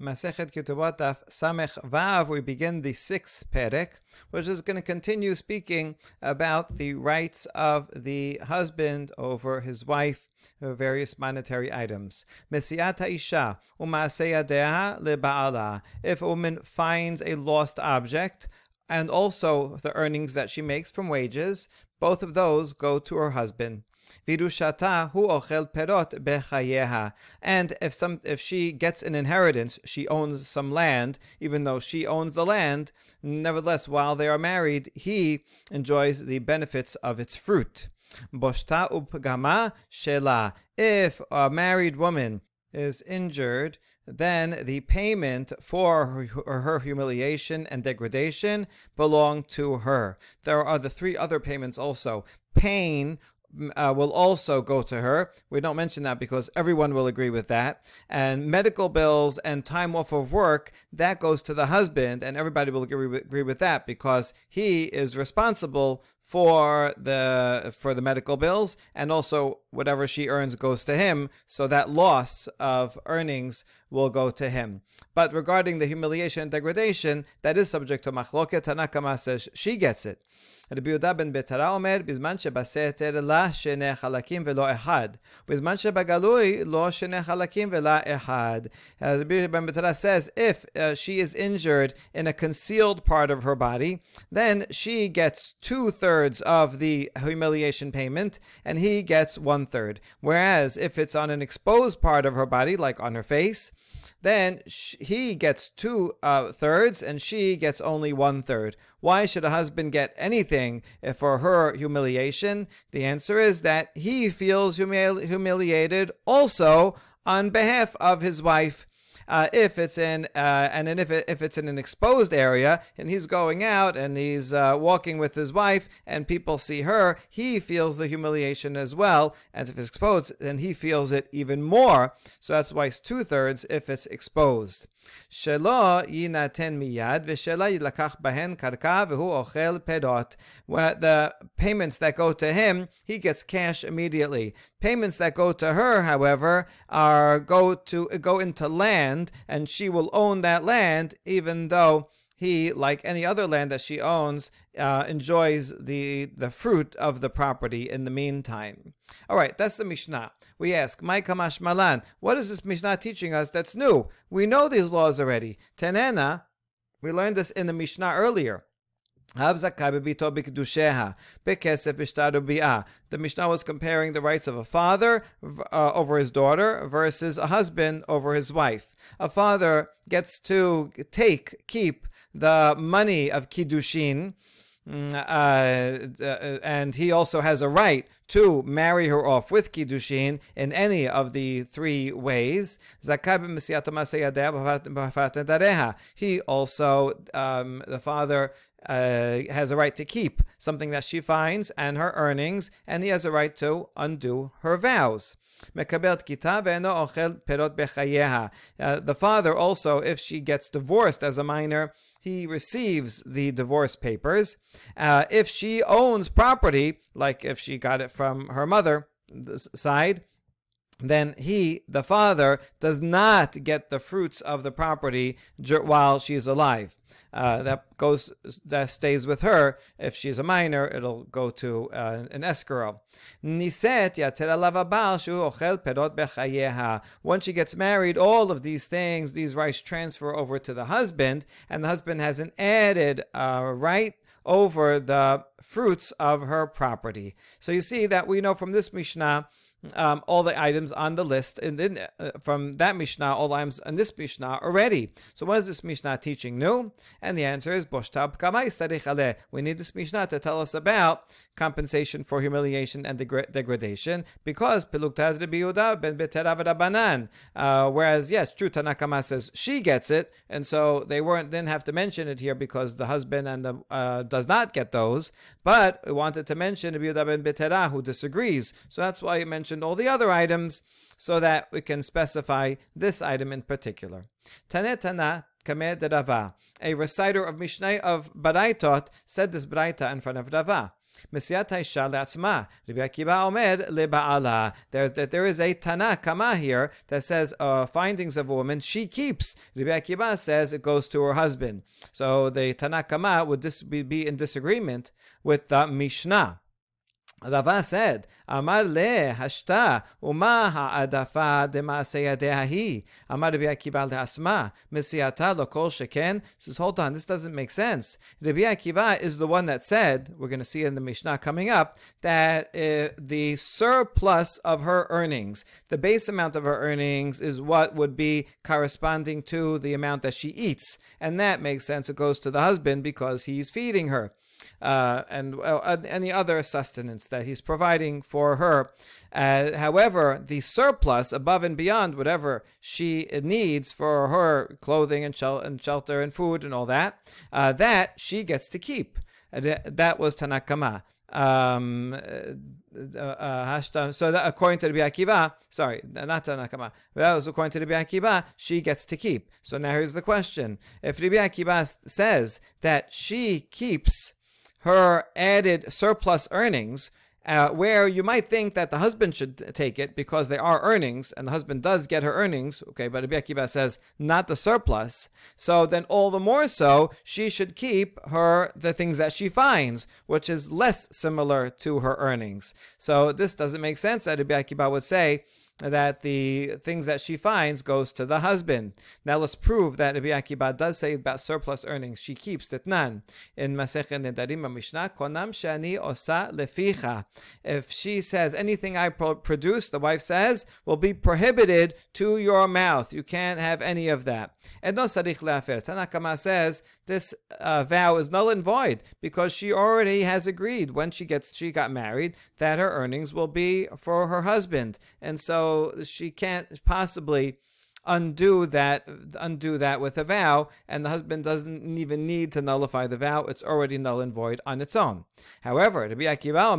Masechet Ketubot Daf Samech Vav, we begin the sixth perek, which is going to continue speaking about the rights of the husband over his wife, various monetary items. Mesiata Isha Umaseyadeha leBaala. If a woman finds a lost object, and also the earnings that she makes from wages, both of those go to her husband. Virushata hu ochel perot bechayeha. And if some if she gets an inheritance, she owns some land, even though she owns the land, nevertheless, while they are married, he enjoys the benefits of its fruit. Boshta upgama shela. If a married woman is injured, then the payment for her, her, humiliation and degradation belong to her. There are the three other payments also. Pain uh, will also go to her. We don't mention that because everyone will agree with that. And medical bills and time off of work, that goes to the husband, and everybody will agree, agree with that because he is responsible for the for the medical bills and also whatever she earns goes to him so that loss of earnings will go to him but regarding the humiliation and degradation that is subject to machloket tanakama says she gets it רבי יהודה בן ביתרה אומר, בזמן שבסתר לה שני חלקים ולא אחד, בזמן שבגלוי לא שני חלקים ולא אחד. Rabbi Ben Betara says, if uh, she is injured in a concealed part of her body, then she gets two thirds of the humiliation payment, and he gets one third. Whereas if it's on an exposed part of her body, like on her face, then he gets two uh, thirds and she gets only one third. Why should a husband get anything for her humiliation? The answer is that he feels humili- humiliated also on behalf of his wife uh, if it's in uh, and then if it, if it's in an exposed area and he's going out and he's uh, walking with his wife and people see her, he feels the humiliation as well. As if it's exposed, then he feels it even more. So that's why it's two thirds if it's exposed. Shelo yinaten miyad v'shelo yilakach bahen karka v'hu ochel pedot. The payments that go to him, he gets cash immediately. Payments that go to her, however, are go to go into land, and she will own that land, even though he, like any other land that she owns, uh, enjoys the the fruit of the property in the meantime. All right, that's the Mishnah. We ask, "My kamash malan, what is this Mishnah teaching us that's new? We know these laws already. Tenena, we learned this in the Mishnah earlier. The Mishnah was comparing the rights of a father uh, over his daughter versus a husband over his wife. A father gets to take, keep the money of Kiddushin, mm, uh, uh, and he also has a right to marry her off with kiddushin in any of the three ways. He also, um, the father, uh, has a right to keep something that she finds and her earnings, and he has a right to undo her vows. Uh, the father also, if she gets divorced as a minor, he receives the divorce papers. Uh, if she owns property, like if she got it from her mother side, then he, the father, does not get the fruits of the property while she's alive. Uh, that goes, that stays with her. If she's a minor, it'll go to uh, an escrow. Once she gets married, all of these things, these rights transfer over to the husband, and the husband has an added uh, right over the fruits of her property. So you see that we know from this Mishnah um, all the items on the list and then uh, from that Mishnah, all items in this Mishnah already. So what is this Mishnah teaching new? And the answer is We need this Mishnah to tell us about compensation for humiliation and degra- degradation because ben uh, whereas yes, true Tanakama says she gets it, and so they weren't didn't have to mention it here because the husband and the uh, does not get those, but we wanted to mention Rabbi ben Betera who disagrees. So that's why he mentioned mentioned all the other items so that we can specify this item in particular. Tanetana Kamed Rava, a reciter of Mishnah of Baraitot, said this Braita in front of Rava. Mesiat Haisha Le'atzma. Rabbi Akiva Omed Le'ba'ala. There, there is a Tana Kama here that says uh, findings of a woman she keeps. Rabbi Akiva says it goes to her husband. So the Tana Kama would dis- be in disagreement with the Mishnah. Rava said, Amar le hashta uma ha'adafa dema'ase yadehahi. Amar Rabbi Akiva le'asma misiyata lokol sheken. Says, hold on, this doesn't make sense. Rabbi Akiva is the one that said, we're going to see in the Mishnah coming up, that uh, the surplus of her earnings, the base amount of her earnings is what would be corresponding to the amount that she eats. And that makes sense. It goes to the husband because he's feeding her uh, and uh, any other sustenance that he's providing for her. Uh, however, the surplus above and beyond whatever she needs for her clothing and, shel- and shelter and food and all that, uh, that she gets to keep. that was Tanakama. Um, uh, uh, so that according to the Akiva, sorry, not Tanakama, that was according to the Akiva, she gets to keep. So now here's the question: If Rabbi Akiva says that she keeps her added surplus earnings, uh, where you might think that the husband should take it because they are earnings, and the husband does get her earnings, okay, but Rabbi Akiva says not the surplus. So then, all the more so, she should keep her the things that she finds, which is less similar to her earnings. So this doesn't make sense that Rabbi Akiva would say that the things that she finds goes to the husband. Now let's prove that Rabbi Akiva does say about surplus earnings. She keeps Titnan in Masechet Nedarim Mishnah. Konam shani osa leficha. If she says anything I produce, the wife says will be prohibited to your mouth. You can't have any of that. And no sarich leafer. Tanakama says this uh, vow is null and void because she already has agreed when she gets she got married that her earnings will be for her husband, and so she can't possibly undo that undo that with a vow and the husband doesn't even need to nullify the vow. It's already null and void on its own. However Rabbi Akiva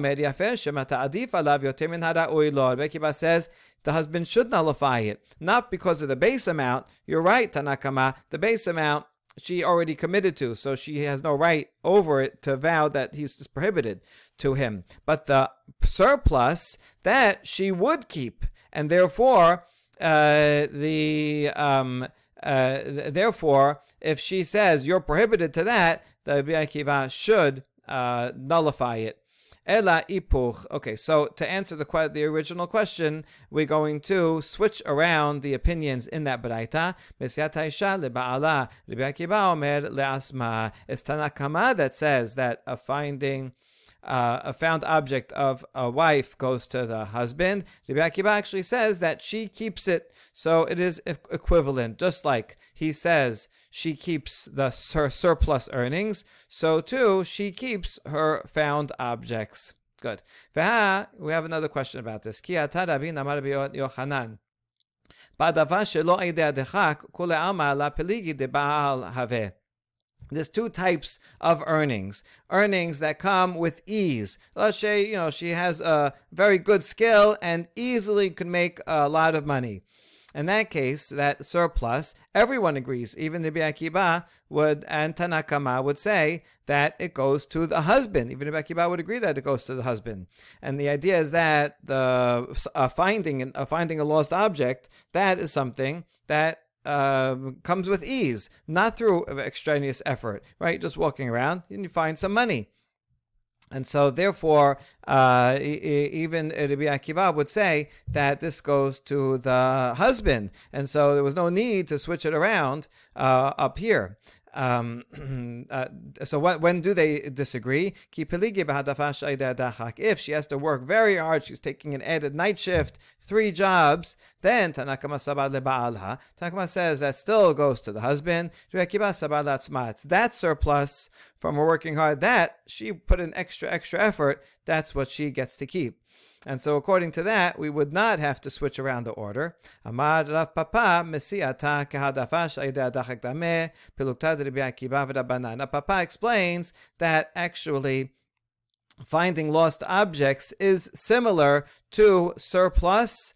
says the husband should nullify it not because of the base amount. You're right Tanakama the base amount she already committed to, so she has no right over it to vow that he's prohibited to him. But the surplus that she would keep, and therefore uh, the um, uh, therefore if she says you're prohibited to that, the Akiva should uh, nullify it. Ela ipuch. Okay, so to answer the the original question, we're going to switch around the opinions in that baraita. Mesiat lebaala. Rabbi Akiva omer leasma. It's Tanakama that says that a finding. Uh, a found object of a wife goes to the husband. Rabbi Akiva actually says that she keeps it, so it is equivalent. Just like he says she keeps the her surplus earnings, so too she keeps her found objects. Good. We have another question about this. There's two types of earnings. Earnings that come with ease. Let's say, you know, she has a very good skill and easily could make a lot of money. In that case, that surplus, everyone agrees, even the Akiba would and Tanakama would say that it goes to the husband. Even the Akiba would agree that it goes to the husband. And the idea is that the finding a finding a lost object that is something that uh, comes with ease, not through extraneous effort, right? Just walking around and you find some money. And so, therefore, uh, even Rabbi Akiva would say that this goes to the husband. And so there was no need to switch it around uh, up here. Um, uh, so what, when do they disagree? If she has to work very hard, she's taking an added night shift, three jobs, then Tanakama Tanakama says that still goes to the husband. That surplus from her working hard that she put in extra, extra effort. That's what she gets to keep. And so, according to that, we would not have to switch around the order. Amar Rav Papa Mesiata Kehadafash Adachak Dameh Pilukta Rabbi Akiva V'Rabanan. Papa explains that actually finding lost objects is similar to surplus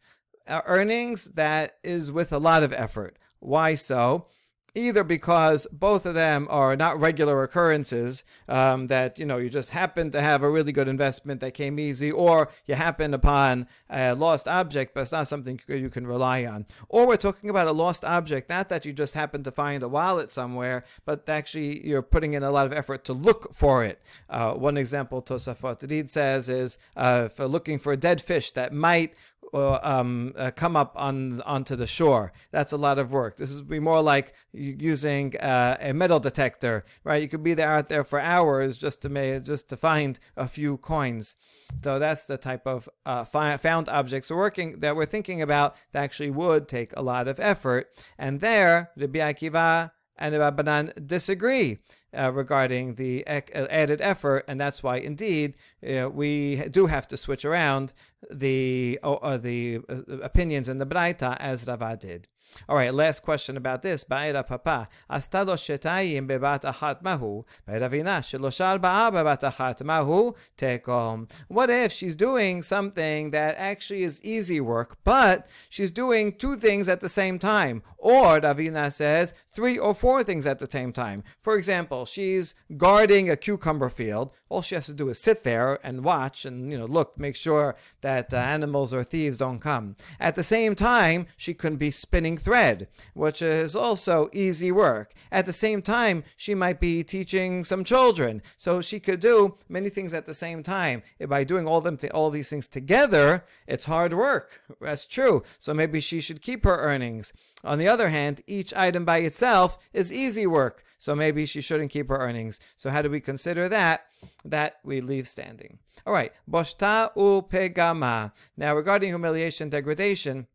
uh, earnings that is with a lot of effort. Why so? Either because both of them are not regular occurrences um, that you know you just happen to have a really good investment that came easy or you happen upon a lost object but it's not something you can rely on. Or we're talking about a lost object not that you just happen to find a wallet somewhere but actually you're putting in a lot of effort to look for it. Uh, one example Tosafot Rid says is uh, for looking for a dead fish that might um, uh, come up on onto the shore. That's a lot of work. This would be more like using uh, a metal detector, right? You could be there out there for hours just to make, just to find a few coins. So that's the type of uh, found objects we're working that we're thinking about that actually would take a lot of effort. And there, Rabbi Akiva and Rabbanan disagree uh, regarding the uh, added effort, and that's why indeed uh, we do have to switch around the uh, the uh, opinions in the Braita as Rava did. All right, last question about this. Ba'ira papa. Asta shetayim bebat achat mahu. Be'ravina sheloshar ba'a bebat achat mahu tekom. What if she's doing something that actually is easy work, but she's doing two things at the same time? Or, Ravina says, three or four things at the same time. For example, she's guarding a cucumber field. All she has to do is sit there and watch and, you know, look, make sure that uh, animals or thieves don't come. At the same time, she can be spinning thread, which is also easy work. At the same time, she might be teaching some children. So she could do many things at the same time. By doing all them all these things together, it's hard work. That's true. So maybe she should keep her earnings. On the other hand, each item by itself is easy work, so maybe she shouldn't keep her earnings. So how do we consider that? That we leave standing. All right, boshta u pegama. Now, regarding humiliation, degradation,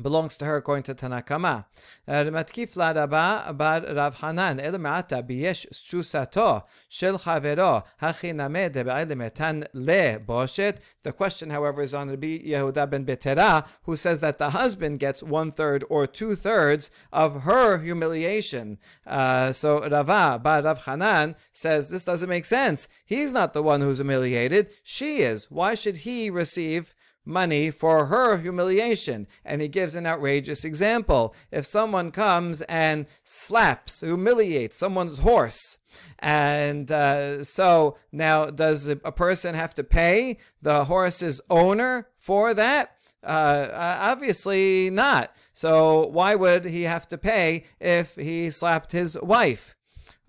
belongs to her according to Tanakama. Matkif Ladaba bar Rav Hanan el Ma'ata biyesh shel chavero hachiname debe'elemetan le boshet. The question, however, is on Rabbi Yehuda ben Betera, who says that the husband gets one third or two thirds of her humiliation. Uh, so Rava bar Rav Hanan says this doesn't make sense. He's not the one who's humiliated; she is. Why should he receive? Money for her humiliation. And he gives an outrageous example. If someone comes and slaps, humiliates someone's horse, and uh, so now does a person have to pay the horse's owner for that? Uh, obviously not. So why would he have to pay if he slapped his wife?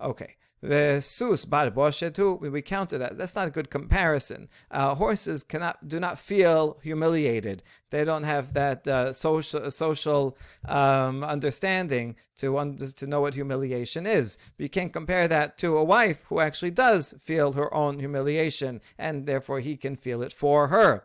Okay. The sus bar boshetu, we counter that. That's not a good comparison. Uh, horses cannot do not feel humiliated. They don't have that uh, social social um, understanding to under, to know what humiliation is. But you can't compare that to a wife who actually does feel her own humiliation, and therefore he can feel it for her.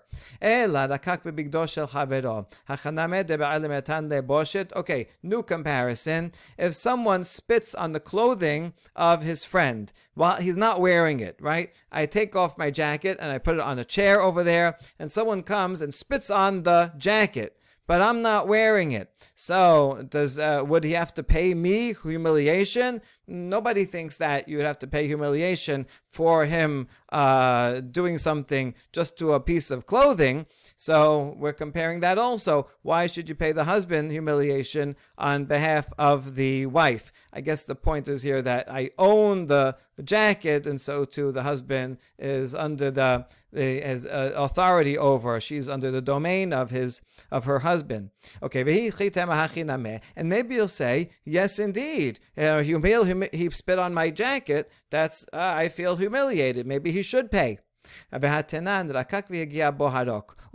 Okay, new comparison. If someone spits on the clothing of his friend while he's not wearing it, right? I take off my jacket and I put it on a chair over there, and someone comes and spits on the jacket but I'm not wearing it. So, does uh, would he have to pay me humiliation? Nobody thinks that you would have to pay humiliation for him uh, doing something just to a piece of clothing. So we're comparing that also. Why should you pay the husband humiliation on behalf of the wife? I guess the point is here that I own the jacket, and so too the husband is under the, the has uh, authority over. She's under the domain of his of her husband. Okay, and maybe you'll say, yes, indeed, uh, humil- he spit on my jacket. That's uh, I feel humiliated. Maybe he should pay.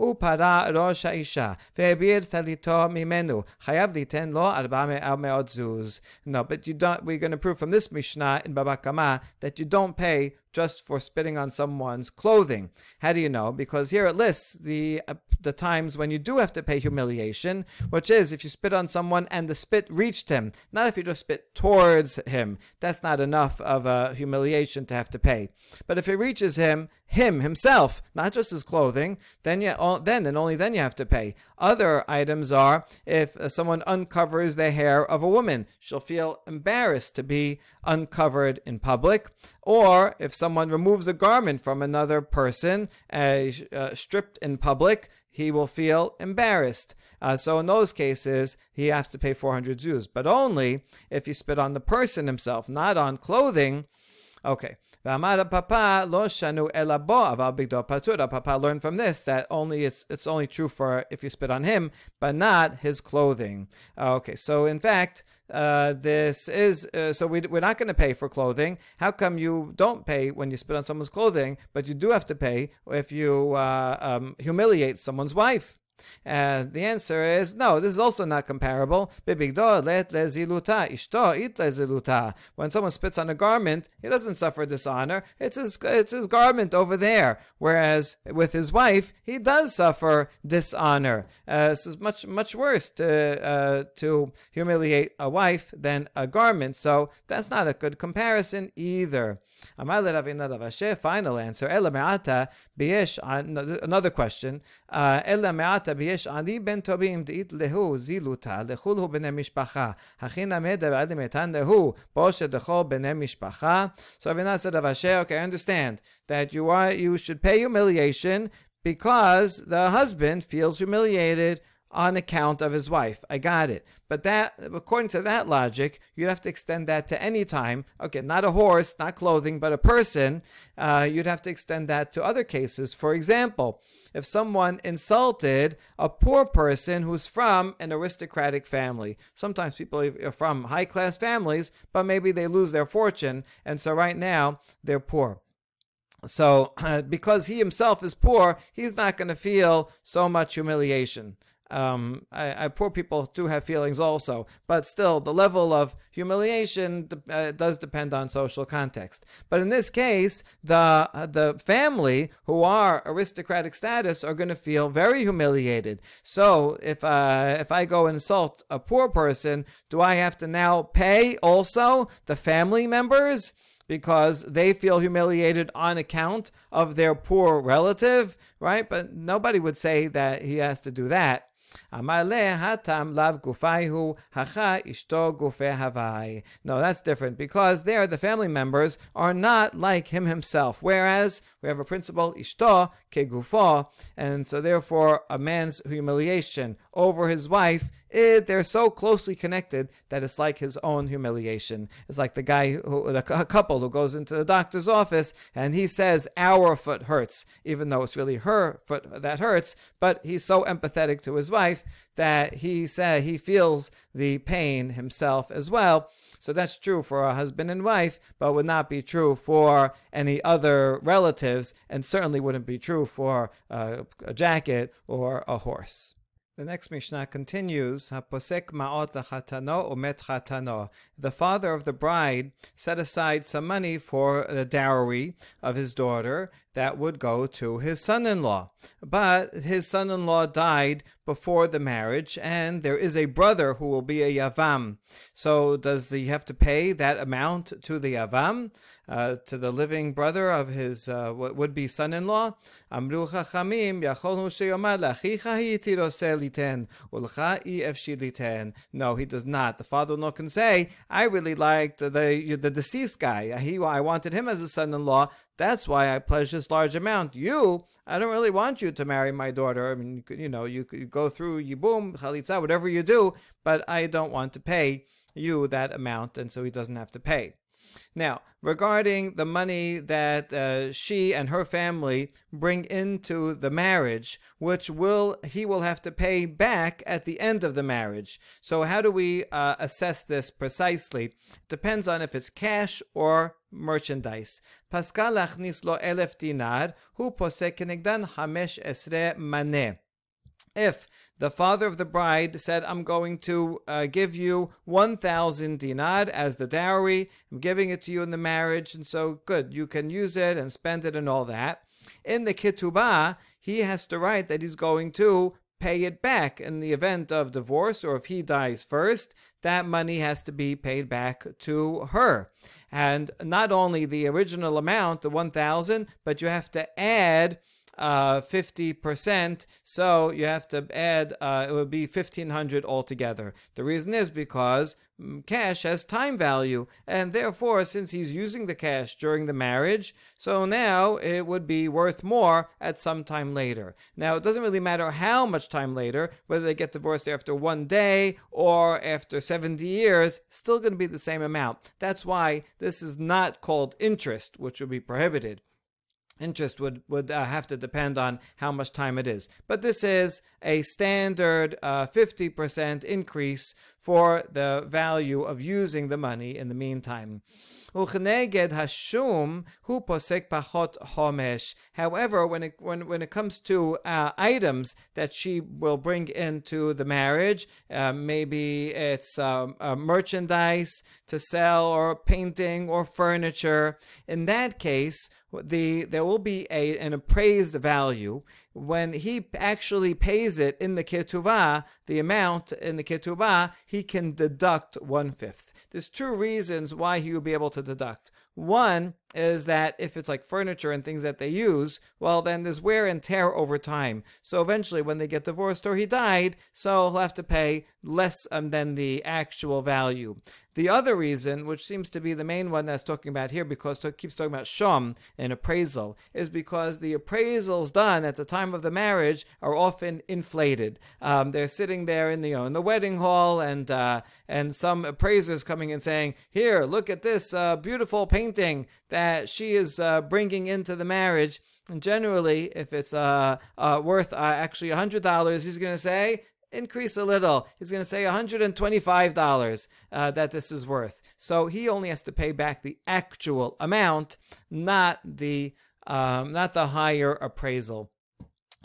רקק והגיע בו הרוק, הוא פרע ראש האישה, והעביר טליתו ממנו, חייב ליתן לו ארבע מאות זוז. No, but you don't, we're going to prove from this Mishnah in Baba Kama that you don't pay just for spitting on someone's clothing. How do you know? Because here it lists the uh, the times when you do have to pay humiliation, which is if you spit on someone and the spit reached him, not if you just spit towards him. That's not enough of a humiliation to have to pay. But if it reaches him, him himself, not just his clothing, then you then and only then you have to pay. Other items are if uh, someone uncovers the hair of a woman, she'll feel embarrassed to be uncovered in public, or if someone removes a garment from another person, uh, uh, stripped in public, he will feel embarrassed. Uh, so in those cases, he has to pay 400 zuz, but only if you spit on the person himself, not on clothing. Okay. Papa lo shanu elabo aval bigdo. Papa learned from this that only it's it's only true for if you spit on him, but not his clothing. Okay, so in fact, uh, this is uh, so we, we're not going to pay for clothing. How come you don't pay when you spit on someone's clothing, but you do have to pay if you uh, um, humiliate someone's wife? Uh, the answer is no, this is also not comparable. When someone spits on a garment, he doesn't suffer dishonor. It's his, it's his garment over there. Whereas with his wife, he does suffer dishonor. Uh, much, much worse to, uh, to humiliate a wife than a garment. So that's not a good comparison either. Amalei Ravina Ravashe, final answer. Ela me'ata biyesh another question. Uh, Ela me'ata biyesh ani ben tobim de'it lehu ziluta lechulhu b'nei mishpacha. Hachina meda v'adim etan lehu boshe dechol b'nei mishpacha. So Ravina said okay, I understand that you are you should pay humiliation because the husband feels humiliated on account of his wife. I got it. But that, according to that logic, you'd have to extend that to any time. Okay, not a horse, not clothing, but a person. Uh, you'd have to extend that to other cases. For example, if someone insulted a poor person who's from an aristocratic family. Sometimes people are from high class families, but maybe they lose their fortune, and so right now they're poor. So, because he himself is poor, he's not going to feel so much humiliation. Um, I, I, poor people do have feelings also, but still, the level of humiliation uh, does depend on social context. But in this case, the uh, the family who are aristocratic status are going to feel very humiliated. So if uh, if I go insult a poor person, do I have to now pay also the family members? because they feel humiliated on account of their poor relative, right? But nobody would say that he has to do that. Amar hatam lav gufaihu hacha ishto gufe havai. No, that's different because there the family members are not like him himself. Whereas we have a principle ishto ke gufo, and so therefore a man's humiliation over his wife it, they're so closely connected that it's like his own humiliation. It's like the guy, who, the couple who goes into the doctor's office and he says, Our foot hurts, even though it's really her foot that hurts. But he's so empathetic to his wife that he said he feels the pain himself as well. So that's true for a husband and wife, but would not be true for any other relatives, and certainly wouldn't be true for uh, a jacket or a horse. The next Mishnah continues, Haposek ma'ot chatano umet chatano. The father of the bride set aside some money for the dowry of his daughter that would go to his son-in-law. But his son-in-law died before the marriage, and there is a brother who will be a yavam. So does he have to pay that amount to the yavam, uh, to the living brother of his uh, would-be son-in-law? Amru chachamim No, he does not. The father-in-law can say, "I really liked the the deceased guy. He, I wanted him as a son-in-law. That's why I pledged this large amount. You, I don't really want you to marry my daughter. I mean, you, you know, you could go through yibum, chalitza, whatever you do, but I don't want to pay you that amount, and so he doesn't have to pay. Now, regarding the money that uh, she and her family bring into the marriage, which will he will have to pay back at the end of the marriage. So, how do we uh, assess this precisely? Depends on if it's cash or merchandise. Pascal achnis lo elef dinar, hu posek hamesh esre maneh. If the father of the bride said, I'm going to uh, give you 1,000 dinar as the dowry. I'm giving it to you in the marriage. And so, good, you can use it and spend it and all that. In the ketubah, he has to write that he's going to pay it back in the event of divorce or if he dies first that money has to be paid back to her and not only the original amount the 1000 but you have to add uh, 50%, so you have to add, uh, it would be 1500 altogether. The reason is because mm, cash has time value, and therefore, since he's using the cash during the marriage, so now it would be worth more at some time later. Now, it doesn't really matter how much time later, whether they get divorced after one day or after 70 years, still going to be the same amount. That's why this is not called interest, which would be prohibited interest would would uh, have to depend on how much time it is. But this is a standard uh, 50% increase for the value of using the money in the meantime. Hashum hu posek pachot homesh. However, when it when when it comes to uh, items that she will bring into the marriage, uh, maybe it's um, merchandise to sell, or painting, or furniture. In that case, the there will be a an appraised value when he actually pays it in the ketubah, the amount in the ketubah, he can deduct one fifth. There's two reasons why he will be able to deduct. One is that if it's like furniture and things that they use, well, then there's wear and tear over time. So eventually, when they get divorced or he died, so he'll have to pay less um, than the actual value. The other reason, which seems to be the main one that's talking about here, because it keeps talking about shom and appraisal, is because the appraisals done at the time of the marriage are often inflated. Um, they're sitting there in the you know, in the wedding hall, and uh, and some appraisers coming and saying, "Here, look at this uh, beautiful painting that she is uh, bringing into the marriage." And generally, if it's uh, uh, worth uh, actually $100, he's going to say, increase a little. He's going to say $125 uh, that this is worth. So he only has to pay back the actual amount, not the um, not the higher appraisal.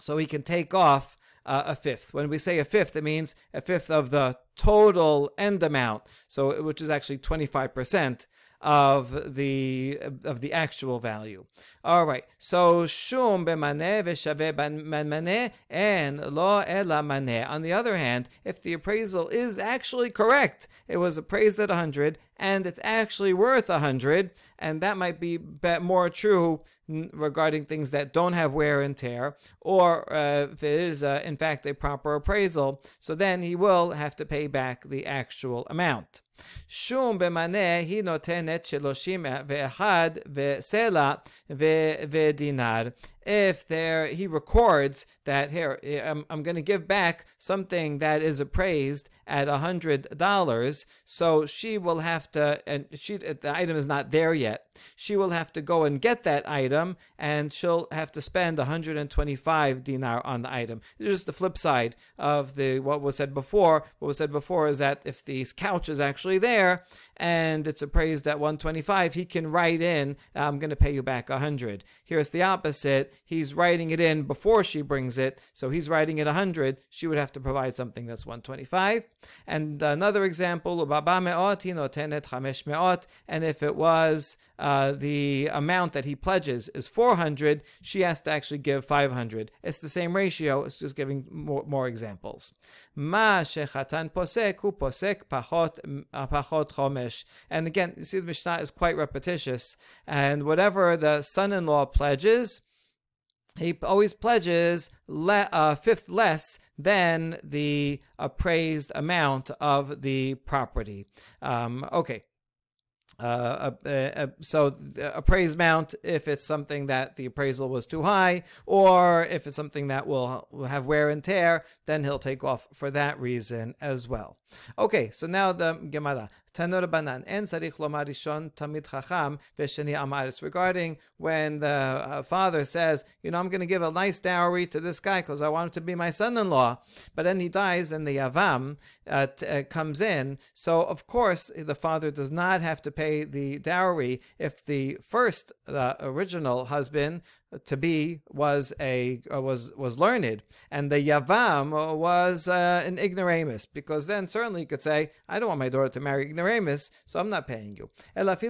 So he can take off uh, a fifth. When we say a fifth, it means a fifth of the total end amount. So which is actually 25% of the of the actual value. All right. So shum b'maneh v'shaveh b'maneh and lo ela maneh. On the other hand, if the appraisal is actually correct, it was appraised at 100 and it's actually worth 100 and that might be more true regarding things that don't have wear and tear or uh, if it is uh, in fact a proper appraisal so then he will have to pay back the actual amount שום במנה היא נותנת שלושים ואחד וסלע ודינר. if there he records that here eh, I'm, I'm going to give back something that is appraised at a hundred dollars, so she will have to and she eh, the item is not there yet. She will have to go and get that item, and she'll have to spend 125 dinar on the item. This is the flip side of the what was said before. What was said before is that if the couch is actually there and it's appraised at 125, he can write in, "I'm going to pay you back 100." Here's the opposite he's writing it in before she brings it. So he's writing it 100. She would have to provide something that's 125. And another example, and if it was uh, the amount that he pledges is 400, she has to actually give 500. It's the same ratio, it's just giving more, more examples. Ma shechatan posek hu posek pachot, uh, pachot chomesh. And again, you see the Mishnah is quite repetitious. And whatever the son-in-law pledges, he always pledges le- a uh, fifth less than the appraised amount of the property. Um, okay. Uh, uh, uh, so the appraised amount if it's something that the appraisal was too high, or if it's something that will, will have wear and tear, then he'll take off for that reason as well. Okay, so now the Gemara. Tanu Rabanan en sarich lomar rishon tamid chacham v'sheni amaris. Regarding when the uh, father says, you know, I'm going to give a nice dowry to this guy because I want him to be my son-in-law, but then he dies and the yavam uh, t- uh, comes in. So of course the father does not have to pay the dowry if the first uh, original husband to be was a uh, was was learned, and the yavam was uh, an ignoramus, because then certainly you could say, I don't want my daughter to marry ignoramus, so I'm not paying you. But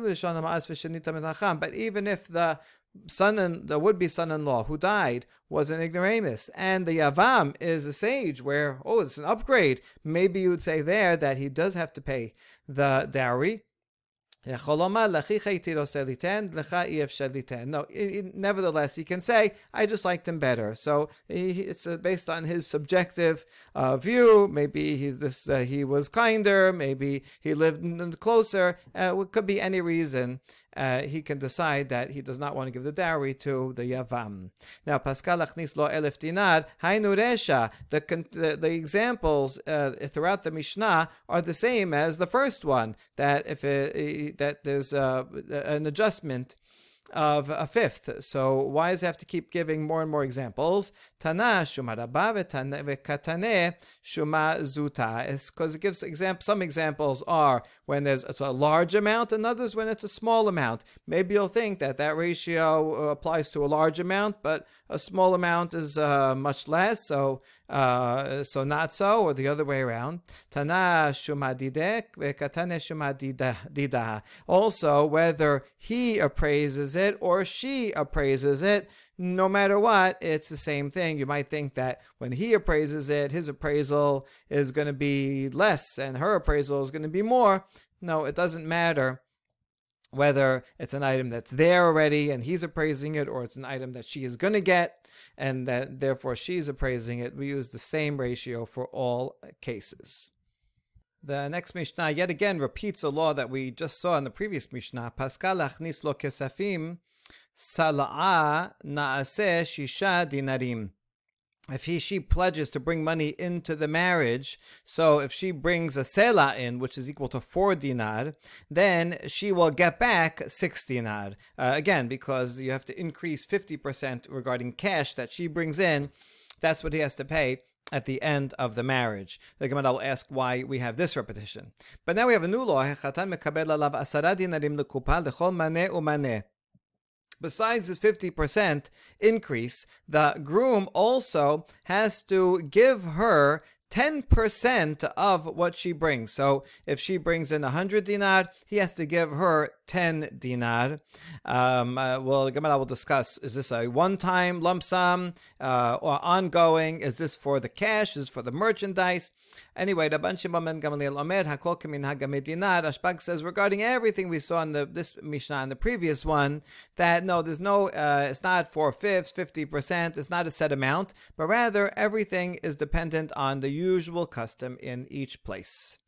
even if the son and the would-be son-in-law who died was an ignoramus, and the yavam is a sage, where oh, it's an upgrade. Maybe you would say there that he does have to pay the dowry No, nevertheless, he can say, I just liked him better. So it's uh, based on his subjective uh, view. Maybe he, this, uh, he was kinder, maybe he lived closer. Uh, it could be any reason. Uh, he can decide that he does not want to give the dowry to the Yavam. Now, Pascal Achnis lo elef dinar, hainu resha. The, the, examples uh, throughout the Mishnah are the same as the first one, that if it, that there's uh, an adjustment of a fifth. So why does it have to keep giving more and more examples? Tana shuma Rabba vekatane shuma zuta. Because it gives example. Some examples are when there's it's a large amount, and others when it's a small amount. Maybe you'll think that that ratio uh, applies to a large amount, but a small amount is uh, much less. So uh, so not so, or the other way around. Tana shuma didek vekatane shuma dida. Also, whether he appraises it or she appraises it, no matter what, it's the same thing. You might think that when he appraises it, his appraisal is going to be less and her appraisal is going to be more. No, it doesn't matter whether it's an item that's there already and he's appraising it or it's an item that she is going to get and that therefore she's appraising it. We use the same ratio for all cases. The next Mishnah yet again repeats a law that we just saw in the previous Mishnah. Pascal achnis lo kesafim sala'a naase shisha dinarim. If he she pledges to bring money into the marriage, so if she brings a sela in, which is equal to four dinar, then she will get back six dinar. Uh, again, because you have to increase fifty percent regarding cash that she brings in. That's what he has to pay at the end of the marriage. The Gemara will ask why we have this repetition. But now we have a new law. Besides this 50% increase, the groom also has to give her 10% of what she brings. So if she brings in 100 dinar, he has to give her 10 dinar. Um, uh, well, Gemara will discuss is this a one time lump sum uh, or ongoing? Is this for the cash? Is this for the merchandise? Anyway, the Shimon ben Gamaliel Omer Hakol Kamin Hagamedinar. Rashbag says regarding everything we saw in the this Mishnah and the previous one that no, there's no, uh, it's not four fifths, fifty percent. It's not a set amount, but rather everything is dependent on the usual custom in each place.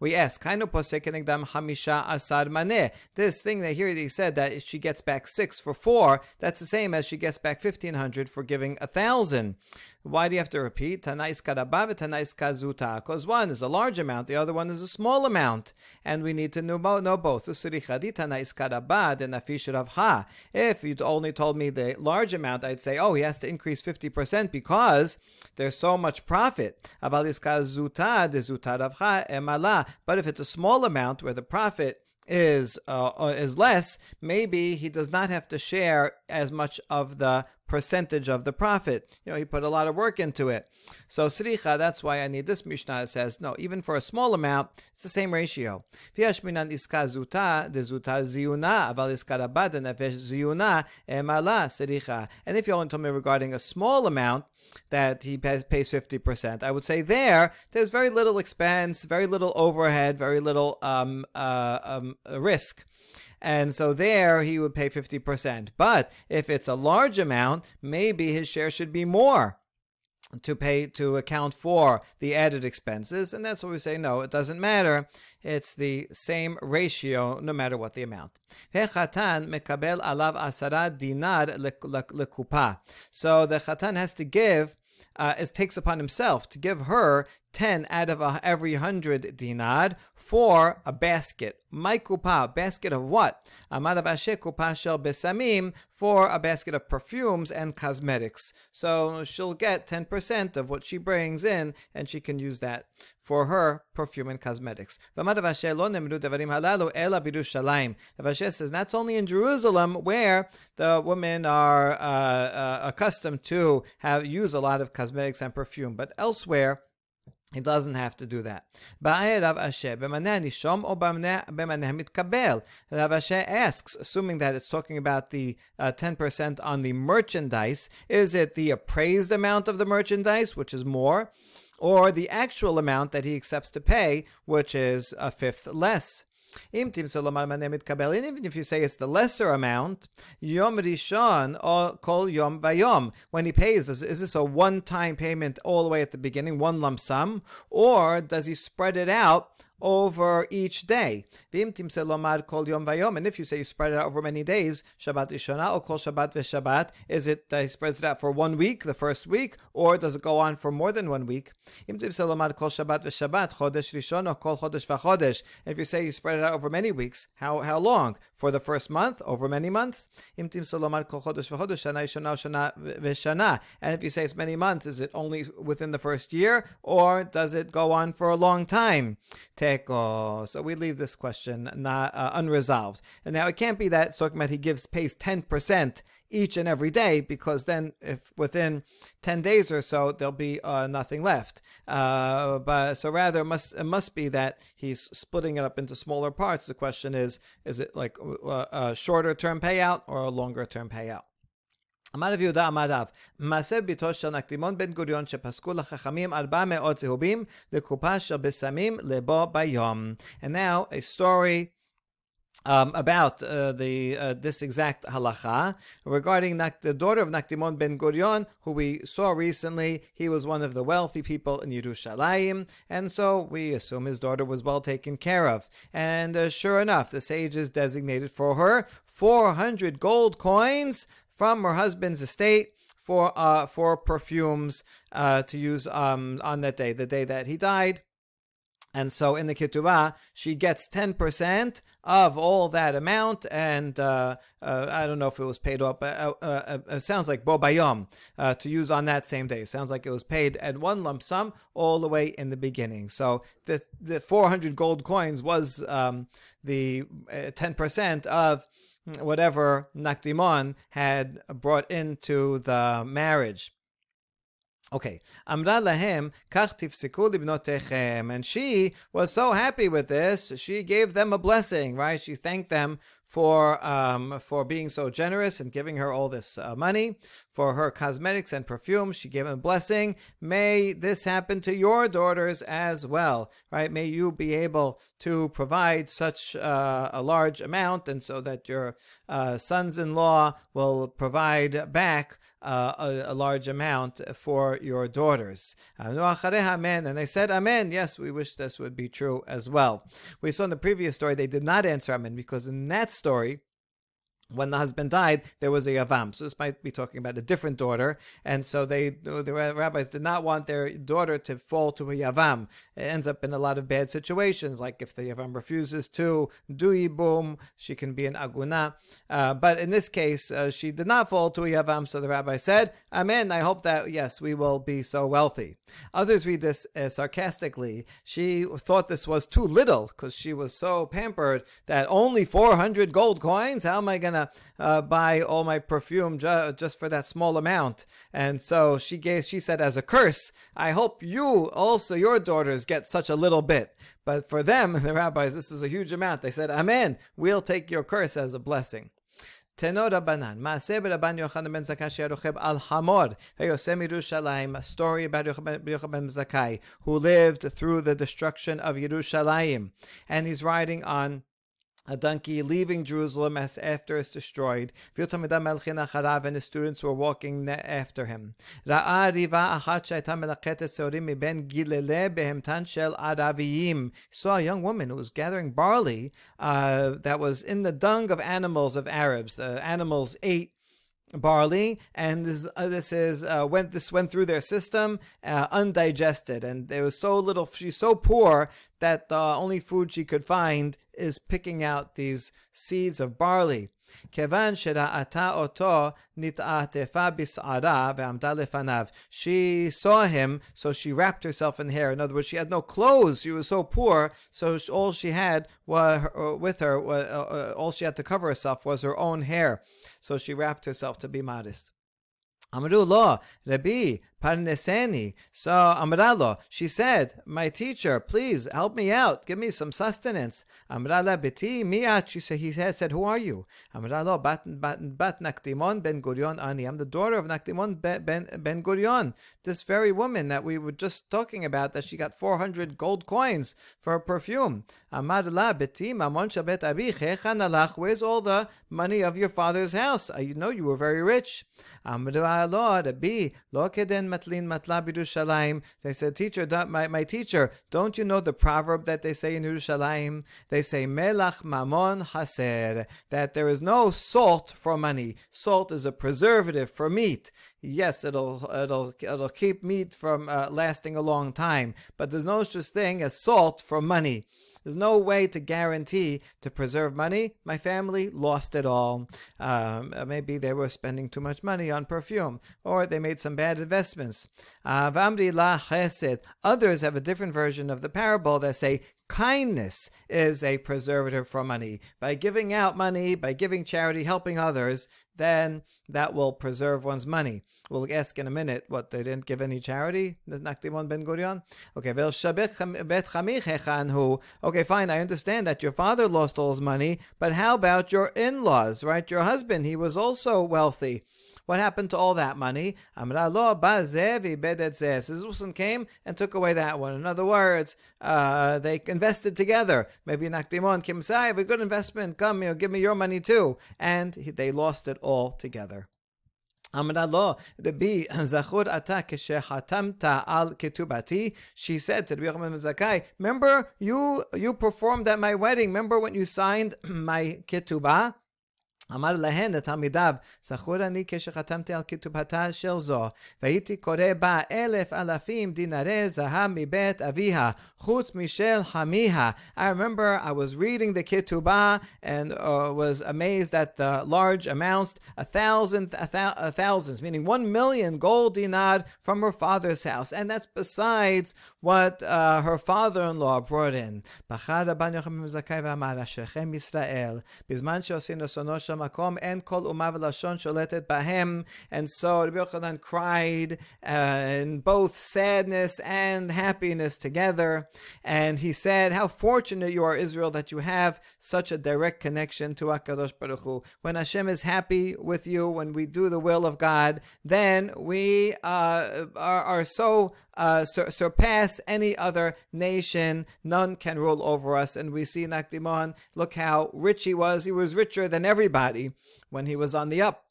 We ask. This thing that here he said that she gets back six for four, that's the same as she gets back fifteen hundred for giving a thousand. Why do you have to repeat? Tanais karabav tanais. Because one is a large amount, the other one is a small amount, and we need to know, know both. If you'd only told me the large amount, I'd say, oh, he has to increase fifty percent because there's so much profit. But if it's a small amount where the profit is uh, uh, is less, maybe he does not have to share as much of the percentage of the profit. You know, he put a lot of work into it. So sricha, that's why I need this Mishnah. It says no, even for a small amount, it's the same ratio. And if you only told me regarding a small amount, that he pays, pays 50%. I would say there, there's very little expense, very little overhead, very little um, uh, um, risk. And so there he would pay 50%. But if it's a large amount, maybe his share should be more to pay to account for the added expenses and that's what we say no it doesn't matter. It's the same ratio no matter what the amount. So the chatan has to give uh, it takes upon himself to give her 10 out of every 100 dinar for a basket. My kupa, basket of what? Amar kupa shel besamim, for a basket of perfumes and cosmetics. So she'll get 10% of what she brings in, and she can use that for her perfume and cosmetics. Rav says that's only in Jerusalem where the women are uh, uh, accustomed to have use a lot of cosmetics and perfume, but elsewhere he doesn't have to do that. Rav Ashi asks, assuming that it's talking about the uh, 10% on the merchandise, is it the appraised amount of the merchandise, which is more, or the actual amount that he accepts to pay, which is a fifth less? Even if you say it's the lesser amount, yom rishon or kol yom vayom. When he pays, is this a one-time payment all the way at the beginning, one lump sum, or does he spread it out over each day. And if you say you spread it out over many days, Shabbat Rishona or Kol Shabbat v'Shabbat, is it uh, he spreads it out for one week, the first week, or does it go on for more than one week? If you say you spread it out over many weeks, how how long? For the first month, over many months? And if you say it's many months, is it only within the first year, or does it go on for a long time? So we leave this question not uh, unresolved. And now it can't be that about he gives pays ten percent each and every day because then if within 10 days or so there'll be uh, nothing left. Uh, but so rather it must it must be that he's splitting it up into smaller parts. The question is is it like uh, a shorter term payout or a longer term payout אמר רבי יהודה אמר רב, מעשה ביתו של נקדימון בן גוריון שפסקו לחכמים ארבע מאות צהובים לקופה של בשמים לבו ביום. And now a story um, about uh, the uh, this exact halacha regarding Nak- the daughter of Nakdimon ben Gurion, who we saw recently. He was one of the wealthy people in Yerushalayim, and so we assume his daughter was well taken care of. And uh, sure enough, the sages designated for her 400 gold coins from her husband's estate for uh, for perfumes uh, to use um, on that day, the day that he died. And so in the Ketubah, she gets 10% of all that amount. And uh, uh, I don't know if it was paid but uh, uh, uh it sounds like Bobayom uh, to use on that same day. It sounds like it was paid at one lump sum all the way in the beginning. So the, the 400 gold coins was um, the 10% of whatever Nakdimon had brought into the marriage. Okay, Amra lahem kach and she was so happy with this. She gave them a blessing, right? She thanked them for um, for being so generous and giving her all this uh, money for her cosmetics and perfumes. She gave them a blessing. May this happen to your daughters as well, right? May you be able to provide such uh, a large amount, and so that your uh, sons-in-law will provide back uh, a, a, large amount for your daughters. Amen. And they said, Amen. Yes, we wish this would be true as well. We saw in the previous story they did not answer Amen because in that story, when the husband died, there was a yavam. So this might be talking about a different daughter, and so they the rabbis did not want their daughter to fall to a yavam. It ends up in a lot of bad situations, like if the yavam refuses to do yibum, she can be an aguna. Uh, but in this case, uh, she did not fall to a yavam. So the rabbi said, "Amen." I hope that yes, we will be so wealthy. Others read this uh, sarcastically. She thought this was too little because she was so pampered that only four hundred gold coins. How am I going to uh, buy all my perfume ju- just for that small amount. And so she gave, she said, as a curse, I hope you also, your daughters, get such a little bit. But for them, the rabbis, this is a huge amount. They said, Amen. We'll take your curse as a blessing. Tanu Rabanan, Maaseh Rabban Yochanan ben Zakkai sherocheb al Hamor, Vayosem Yerushalayim, a story about Yochanan ben Zakkai, who lived through the destruction of Yerushalayim. And he's riding on a donkey leaving Jerusalem as after it's destroyed. And his students were walking after him. He saw a young woman who was gathering barley uh, that was in the dung of animals of Arabs. The animals ate barley, and this, uh, this is uh, went this went through their system uh, undigested, and there was so little. She's so poor that the only food she could find is picking out these seeds of barley. כיוון שראתה אותו, נתעטפה בשערה ועמדה לפניו. She saw him, so she wrapped herself in hair. In other words, she had no clothes. She was so poor, so all she had was, uh, with her, uh, uh, all she had to cover herself was her own hair. So she wrapped herself to be modest. אמרו לו, רבי, parneseni. So Amralo, she said, my teacher, please help me out, give me some sustenance. Amrala beti miat, she said, he said, who are you? Amralo bat, bat, bat Nakdimon ben Gurion ani. I'm the daughter of Nakdimon ben, ben, Gurion, this very woman that we were just talking about, that she got 400 gold coins for her perfume. Amrala beti mamon shabet abi where's all the money of your father's house? You know you were very rich. Amralo, Rabbi, lo matlin matla b'Yerushalayim. They said, teacher, my, my teacher, don't you know the proverb that they say in Yerushalayim? They say, melach mamon haser, that there is no salt for money. Salt is a preservative for meat. Yes, it'll it'll it'll keep meat from uh, lasting a long time, but there's no such thing as salt for money. There's no way to guarantee to preserve money. My family lost it all. Um, uh, maybe they were spending too much money on perfume, or they made some bad investments. Uh, Others have a different version of the parable that say kindness is a preservative for money. By giving out money, by giving charity, helping others, then that will preserve one's money. We'll ask in a minute what they didn't give any charity. Ben Gurion. Okay, Okay, fine. I understand that your father lost all his money, but how about your in-laws? Right, your husband. He was also wealthy. What happened to all that money? This one came and took away that one. In other words, uh, they invested together. Maybe Nakdimon came and said, I have a good investment. Come, you know, give me your money too. And they lost it all together. אמרה לו, רבי, זכור אתה כשחתמת על כתובתי? She said to Rabbi Yochanan Zakkai, remember you, you performed at my wedding, remember when you signed my ketubah? אמר להן לתלמידיו, זכור אני כשחתמתי על כתובתה של זו, והייתי קורא בה אלף אלפים דינרי זהב מבית אביה, חוץ משל חמיה. I remember I was reading the ketubah and uh, was amazed at the large amounts, a thousand, a, thou- a thousands, meaning one million gold dinar from her father's house. And that's besides what uh, her father-in-law brought in. בחר רבן יוחנן זכאי ואמר, אשריכם ישראל, בזמן שעושים רצונו של makom and kol umav lashon sholetet bahem. And so Rabbi Yochanan cried uh, in both sadness and happiness together. And he said, How fortunate you are, Israel, that you have such a direct connection to HaKadosh Baruch Hu. When Hashem is happy with you, when we do the will of God, then we uh, are, are so uh, sur- surpass any other nation. None can rule over us. And we see Nakdimon, look how rich he was. He was richer than everybody when he was on the up.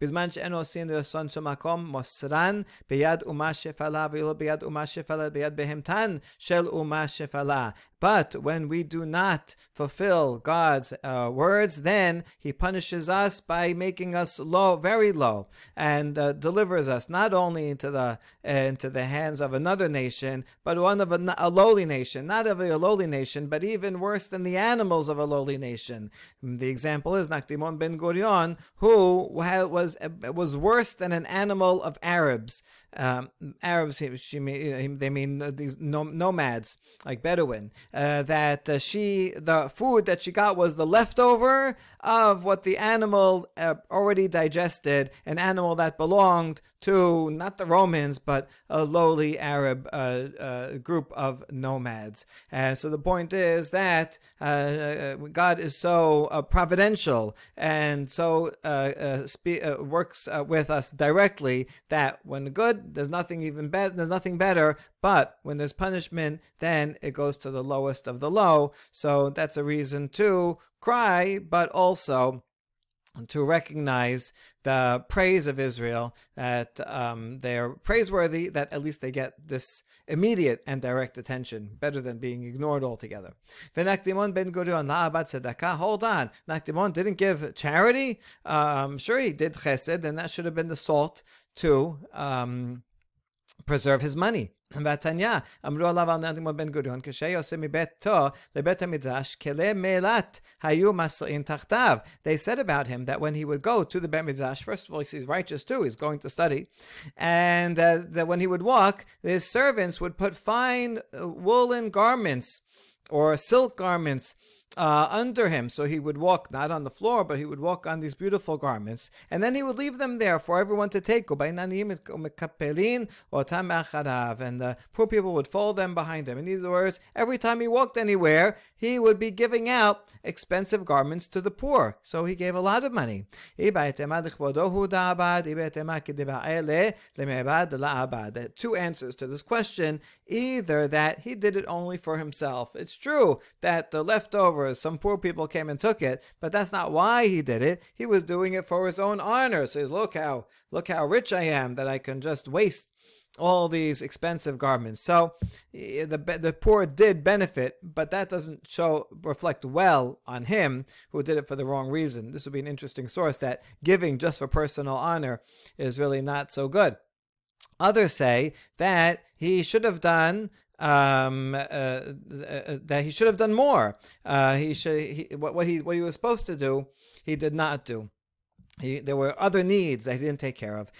בזמן שאין עושים לרצון של מקום, מוסרן ביד אומה שפלה ולא ביד אומה שפלה, ביד בהמתן של אומה שפלה. But when we do not fulfill God's uh, words, then He punishes us by making us low, very low, and uh, delivers us not only into the uh, into the hands of another nation, but one of a, a lowly nation, not of a lowly nation, but even worse than the animals of a lowly nation. The example is Nakdimon ben Gurion, who had was was worse than an animal of Arabs. Um, Arabs, she, they mean these nomads like Bedouin uh, that uh, she the food that she got was the leftover of what the animal uh, already digested, an animal that belonged to not the Romans, but a lowly Arab uh, uh, group of nomads. So the point is that uh, uh God is so uh, providential and so uh, works with us directly that when good, there's nothing even better. There's nothing better. But when there's punishment, then it goes to the lowest of the low. So that's a reason to cry, but also to recognize the praise of Israel, that um, they're praiseworthy, that at least they get this immediate and direct attention, better than being ignored altogether. Nakdimon ben. Hold on, Nakdimon didn't give charity. Um, sure, he did chesed, and that should have been the salt to um, preserve his money. והתניא, אמרו עליו על נדימו בן גוריון, כשיוצא מביתו לבית המדרש, כלי מילת היו מסעים תחתיו. They said about him that when he would go to the Bet Midrash, first of all, he's righteous too, he's going to study, and uh, that when he would walk, his servants would put fine uh, woolen garments or silk garments uh, under him. So he would walk not on the floor, but he would walk on these beautiful garments. And then he would leave them there for everyone to take. And the poor people would follow them behind him. In these words, every time he walked anywhere, he would be giving out expensive garments to the poor. So he gave a lot of money. Two answers to this question. Either that he did it only for himself. It's true that the leftovers, some poor people came and took it, but that's not why he did it. He was doing it for his own honor. So look how look how rich I am that I can just waste all these expensive garments. So eh, the the poor did benefit, but that doesn't show reflect well on him who did it for the wrong reason. This would be an interesting source that giving just for personal honor is really not so good. Others say that he should have done um, uh, uh, that he should have done more. Uh, he should he, what, what he what he was supposed to do, he did not do. He, there were other needs that he didn't take care of.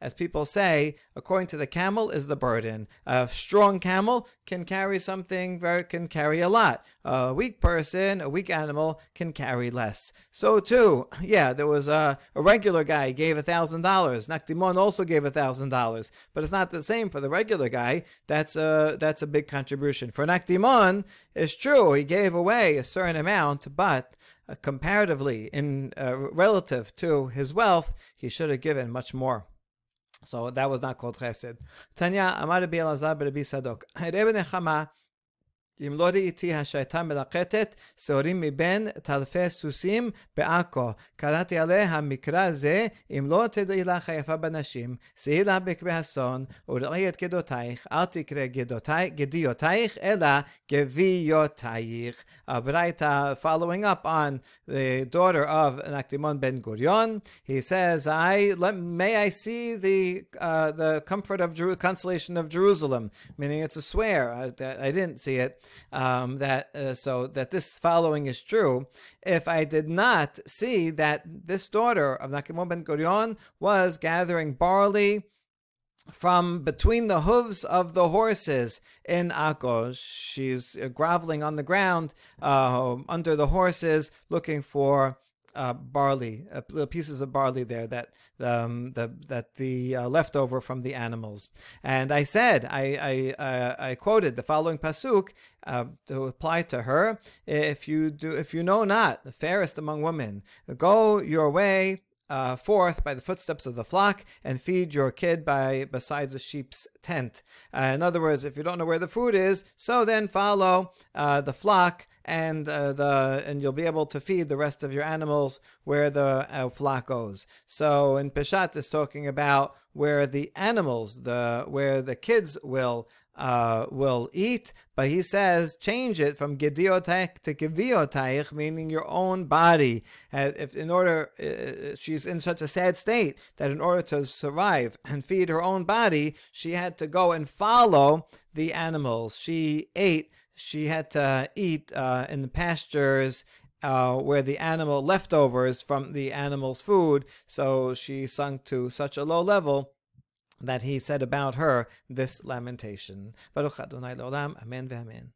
As people say, according to the camel is the burden. A strong camel can carry something, very, can carry a lot. A weak person, a weak animal, can carry less. So too, yeah, there was a, a regular guy gave a thousand dollars. Nakdimon also gave a thousand dollars, but it's not the same for the regular guy. That's a that's a big contribution. For Nakdimon, it's true he gave away a certain amount, but uh, comparatively, in uh, relative to his wealth, he should have given much more. So that was not called chesed. Tanya Amar Rabbi Elazar Rabbi Sadok. Rebbe Nechama אם לא ראיתי שהייתה מלקטת שעורים מבין טלפי סוסים בעכו. קראתי עליה מקרא זה, אם לא תדעי לך היפה בנשים, שאי לה בקבי אסון, וראי את גדותייך, אל תקרא גדיותייך, אלא גביותייך. Braita, following up on the daughter of Nakdimon ben Gurion, he says, "I let, may I see the uh, the comfort of Jeru- consolation of Jerusalem," meaning it's a swear. I, I didn't see it um, that uh, so that this following is true. If I did not see that this daughter of Nakdimon ben Gurion was gathering barley from between the hooves of the horses in Akko. She's uh, groveling on the ground uh, under the horses, looking for uh, barley, uh, pieces of barley there that um, the that the uh, leftover from the animals. And I said, I I, uh, I quoted the following pasuk uh, to apply to her: If you do, if you know not the fairest among women, go your way uh, forth by the footsteps of the flock and feed your kid by besides the sheep's tent. Uh, in other words, if you don't know where the food is, so then follow uh, the flock and uh, the and you'll be able to feed the rest of your animals where the uh, flock goes. So in Peshat is talking about where the animals, the where the kids will uh, will eat, but he says change it from gediotaich to geviotaich, meaning your own body. Uh, if in order, uh, uh, she's in such a sad state that in order to survive and feed her own body, she had to go and follow the animals. She ate. She had to eat uh, in the pastures uh, where the animal leftovers from the animal's food. So she sunk to such a low level that he said about her this lamentation. Baruch Adonai Amen ve'amen.